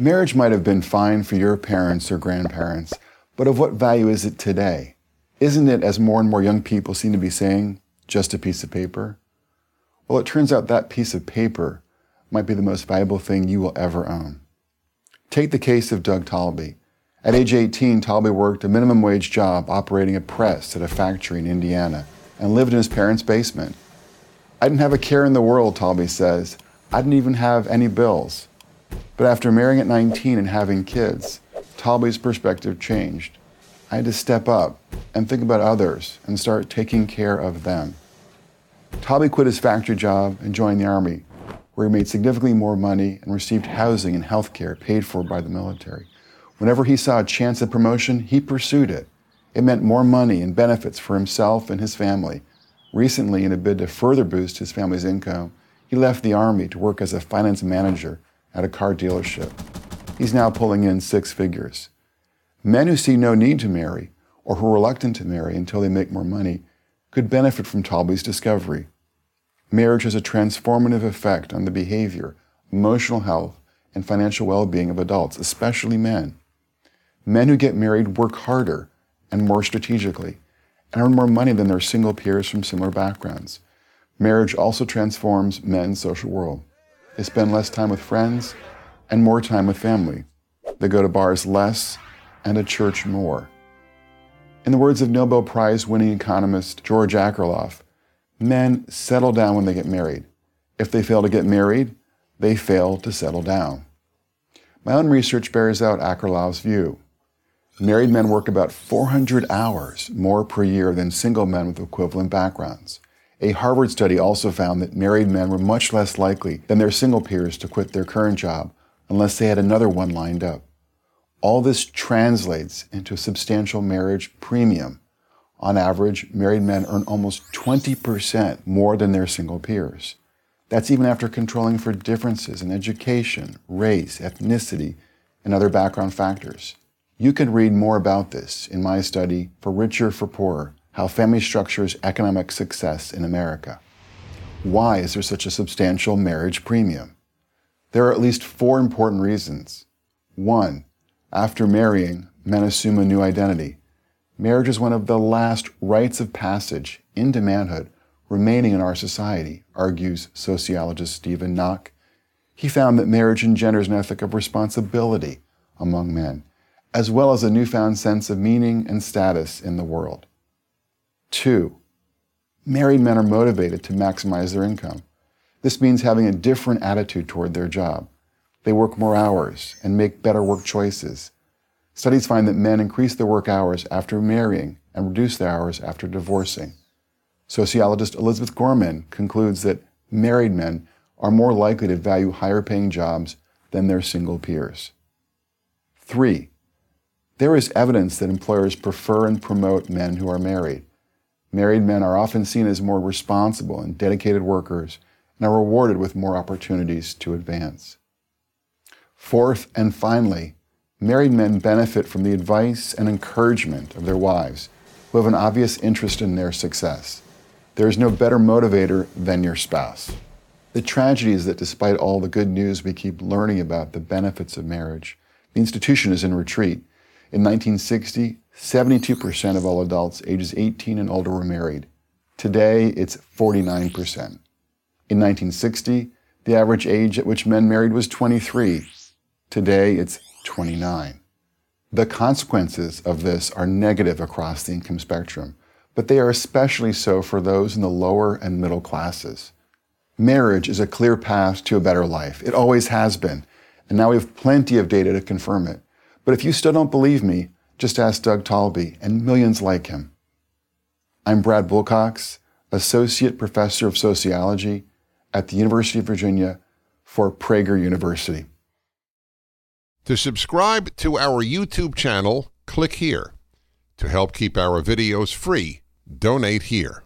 Marriage might have been fine for your parents or grandparents, but of what value is it today? Isn't it, as more and more young people seem to be saying, just a piece of paper? Well, it turns out that piece of paper might be the most valuable thing you will ever own. Take the case of Doug Talby. At age 18, Talby worked a minimum wage job operating a press at a factory in Indiana and lived in his parents' basement. I didn't have a care in the world, Talby says. I didn't even have any bills. But after marrying at 19 and having kids, Talby's perspective changed. I had to step up and think about others and start taking care of them. Talby quit his factory job and joined the Army, where he made significantly more money and received housing and health care paid for by the military. Whenever he saw a chance at promotion, he pursued it. It meant more money and benefits for himself and his family. Recently, in a bid to further boost his family's income, he left the Army to work as a finance manager at a car dealership. He's now pulling in six figures. Men who see no need to marry or who are reluctant to marry until they make more money could benefit from Talby's discovery. Marriage has a transformative effect on the behavior, emotional health, and financial well being of adults, especially men. Men who get married work harder and more strategically and earn more money than their single peers from similar backgrounds. Marriage also transforms men's social world. They spend less time with friends and more time with family. They go to bars less and to church more. In the words of Nobel Prize winning economist George Akerlof, men settle down when they get married. If they fail to get married, they fail to settle down. My own research bears out Akerlof's view. Married men work about 400 hours more per year than single men with equivalent backgrounds. A Harvard study also found that married men were much less likely than their single peers to quit their current job unless they had another one lined up. All this translates into a substantial marriage premium. On average, married men earn almost 20% more than their single peers. That's even after controlling for differences in education, race, ethnicity, and other background factors. You can read more about this in my study, For Richer, for Poorer How Family Structures Economic Success in America. Why is there such a substantial marriage premium? There are at least four important reasons. One, after marrying, men assume a new identity. Marriage is one of the last rites of passage into manhood remaining in our society, argues sociologist Steven Nock. He found that marriage engenders an ethic of responsibility among men, as well as a newfound sense of meaning and status in the world. Two, married men are motivated to maximize their income. This means having a different attitude toward their job. They work more hours and make better work choices. Studies find that men increase their work hours after marrying and reduce their hours after divorcing. Sociologist Elizabeth Gorman concludes that married men are more likely to value higher paying jobs than their single peers. Three, there is evidence that employers prefer and promote men who are married. Married men are often seen as more responsible and dedicated workers and are rewarded with more opportunities to advance. Fourth and finally, married men benefit from the advice and encouragement of their wives, who have an obvious interest in their success. There is no better motivator than your spouse. The tragedy is that despite all the good news we keep learning about the benefits of marriage, the institution is in retreat. In 1960, 72% of all adults ages 18 and older were married. Today, it's 49%. In 1960, the average age at which men married was 23. Today, it's 29. The consequences of this are negative across the income spectrum, but they are especially so for those in the lower and middle classes. Marriage is a clear path to a better life. It always has been, and now we have plenty of data to confirm it. But if you still don't believe me, just ask Doug Talby and millions like him. I'm Brad Wilcox, Associate Professor of Sociology at the University of Virginia for Prager University. To subscribe to our YouTube channel, click here. To help keep our videos free, donate here.